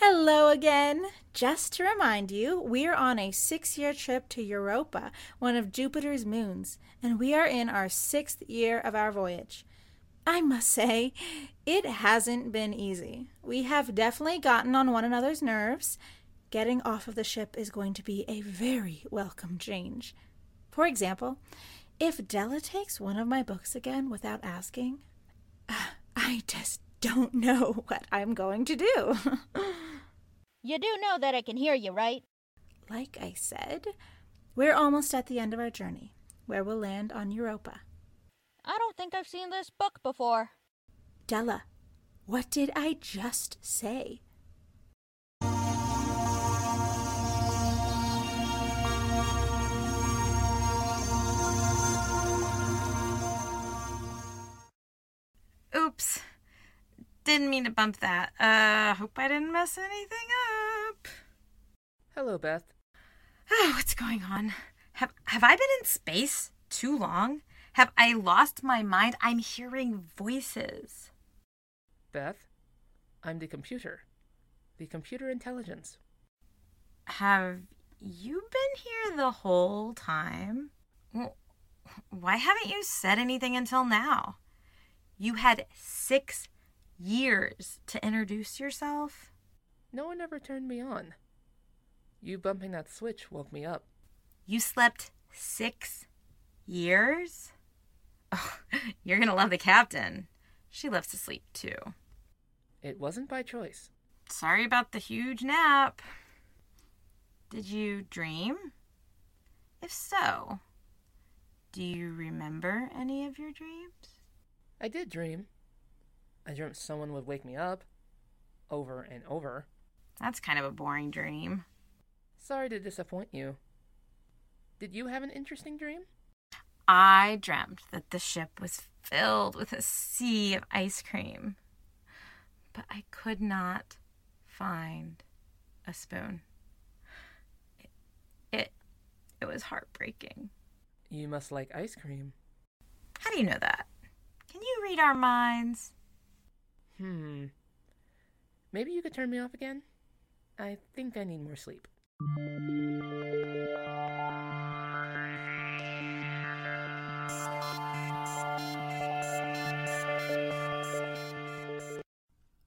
Hello again. Just to remind you, we are on a six year trip to Europa, one of Jupiter's moons, and we are in our sixth year of our voyage. I must say, it hasn't been easy. We have definitely gotten on one another's nerves. Getting off of the ship is going to be a very welcome change. For example, if Della takes one of my books again without asking, I just don't know what I'm going to do. You do know that I can hear you, right? like I said, we're almost at the end of our journey, where we'll land on Europa. I don't think I've seen this book before. Della, what did I just say? Oops. Didn't mean to bump that. Uh, hope I didn't mess anything up. Hello, Beth. Oh, what's going on? Have have I been in space too long? Have I lost my mind? I'm hearing voices. Beth, I'm the computer. The computer intelligence. Have you been here the whole time? Well, why haven't you said anything until now? You had six years to introduce yourself. No one ever turned me on. You bumping that switch woke me up. You slept six years? Oh, you're gonna love the captain. She loves to sleep too. It wasn't by choice. Sorry about the huge nap. Did you dream? If so, do you remember any of your dreams? I did dream. I dreamt someone would wake me up. Over and over. That's kind of a boring dream. Sorry to disappoint you. Did you have an interesting dream? I dreamt that the ship was filled with a sea of ice cream, but I could not find a spoon. It, it, it was heartbreaking. You must like ice cream. How do you know that? Can you read our minds? Hmm. Maybe you could turn me off again? I think I need more sleep.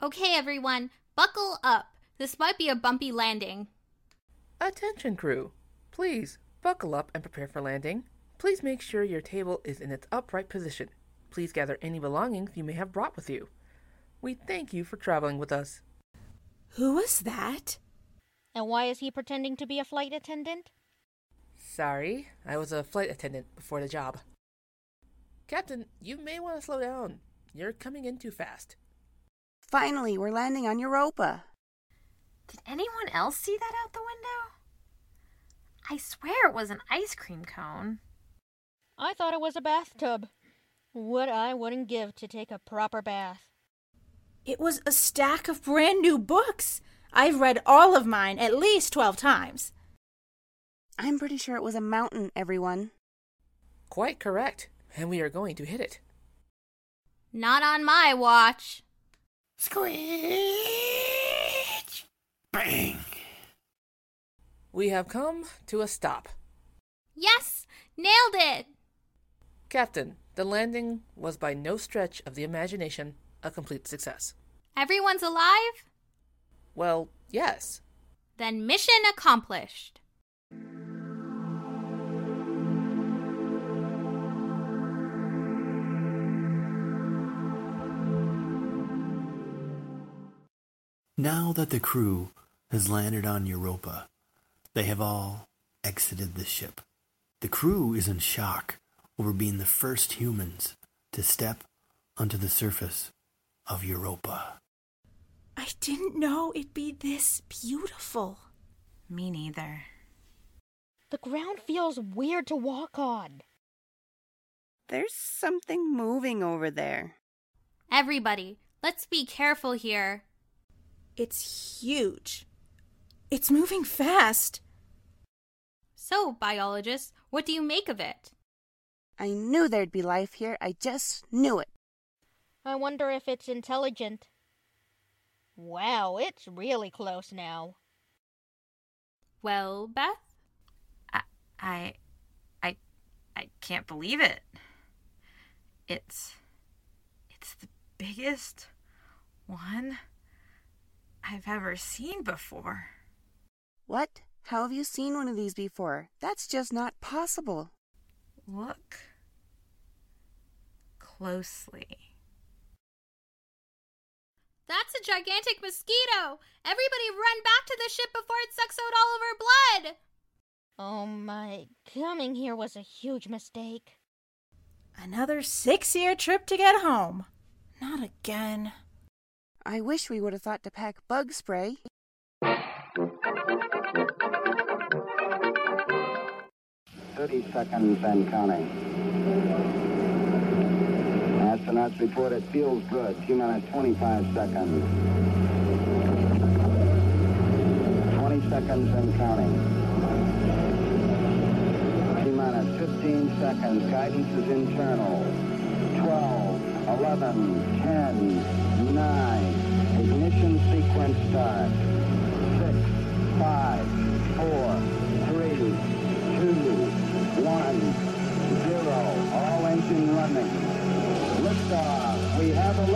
Okay, everyone, buckle up. This might be a bumpy landing. Attention, crew. Please, buckle up and prepare for landing. Please make sure your table is in its upright position. Please gather any belongings you may have brought with you. We thank you for traveling with us. Who was that? And why is he pretending to be a flight attendant? Sorry, I was a flight attendant before the job. Captain, you may want to slow down. You're coming in too fast. Finally, we're landing on Europa. Did anyone else see that out the window? I swear it was an ice cream cone. I thought it was a bathtub. What I wouldn't give to take a proper bath. It was a stack of brand new books. I've read all of mine at least 12 times. I'm pretty sure it was a mountain, everyone. Quite correct, and we are going to hit it. Not on my watch. Squeak! Bang! We have come to a stop. Yes, nailed it. Captain, the landing was by no stretch of the imagination a complete success. Everyone's alive? Well, yes. Then mission accomplished. Now that the crew has landed on Europa, they have all exited the ship. The crew is in shock over being the first humans to step onto the surface of Europa. I didn't know it'd be this beautiful. Me neither. The ground feels weird to walk on. There's something moving over there. Everybody, let's be careful here. It's huge. It's moving fast. So, biologists, what do you make of it? I knew there'd be life here. I just knew it. I wonder if it's intelligent. Wow, it's really close now. Well, Beth? I, I, I, I can't believe it. It's, it's the biggest one I've ever seen before. What? How have you seen one of these before? That's just not possible. Look closely. That's a gigantic mosquito! Everybody run back to the ship before it sucks out all of our blood! Oh my, coming here was a huge mistake. Another six year trip to get home. Not again. I wish we would have thought to pack bug spray. Thirty seconds and counting. Astronauts report it feels good. T minus 25 seconds. 20 seconds and counting. T minus 15 seconds. Guidance is internal. 12, 11, 10, 9. Ignition sequence start. 6, 5, 4,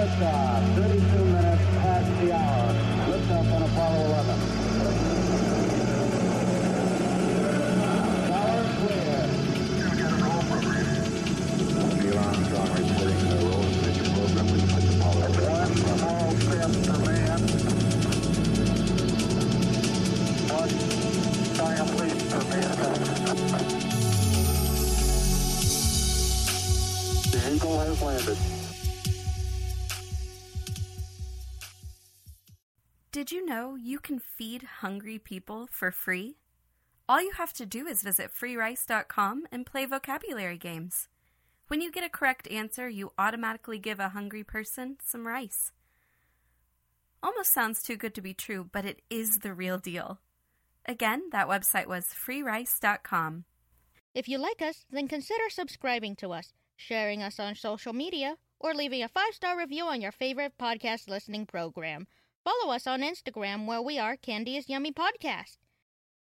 liftoff. 32 minutes past the hour. Liftoff on Apollo 11. Tower clear. Neil Armstrong the roll program Apollo 11. One small step for man. One giant leap for. The Eagle has landed. Did you know you can feed hungry people for free? All you have to do is visit freerice.com and play vocabulary games. When you get a correct answer, you automatically give a hungry person some rice. Almost sounds too good to be true, but it is the real deal. Again, that website was freerice.com. If you like us, then consider subscribing to us, sharing us on social media, or leaving a five star review on your favorite podcast listening program. Follow us on Instagram where we are Candy is Yummy Podcast.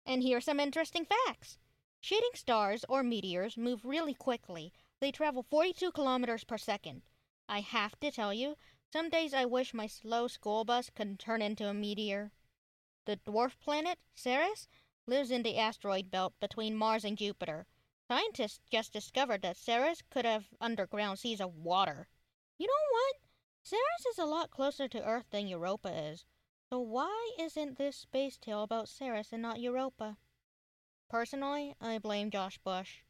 And here are some interesting facts. Shooting stars or meteors move really quickly. They travel 42 kilometers per second. I have to tell you, some days I wish my slow school bus could turn into a meteor. The dwarf planet, Ceres, lives in the asteroid belt between Mars and Jupiter. Scientists just discovered that Ceres could have underground seas of water. You know what? Ceres is a lot closer to Earth than Europa is. So why isn't this space tale about Ceres and not Europa? Personally, I blame Josh Bush.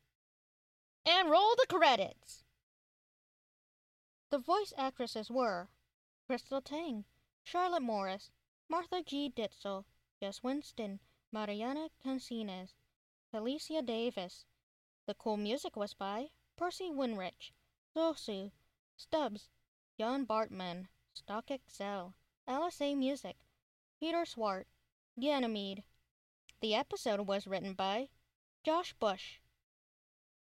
And roll the credits! The voice actresses were Crystal Tang, Charlotte Morris, Martha G. Ditzel, Jess Winston, Mariana Cancines, Felicia Davis. The cool music was by Percy Winrich, Zosu, Stubbs, John Bartman, Stock Excel, LSA Music, Peter Swart, Ganymede. The episode was written by Josh Bush.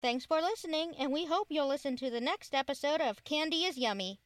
Thanks for listening, and we hope you'll listen to the next episode of Candy is Yummy.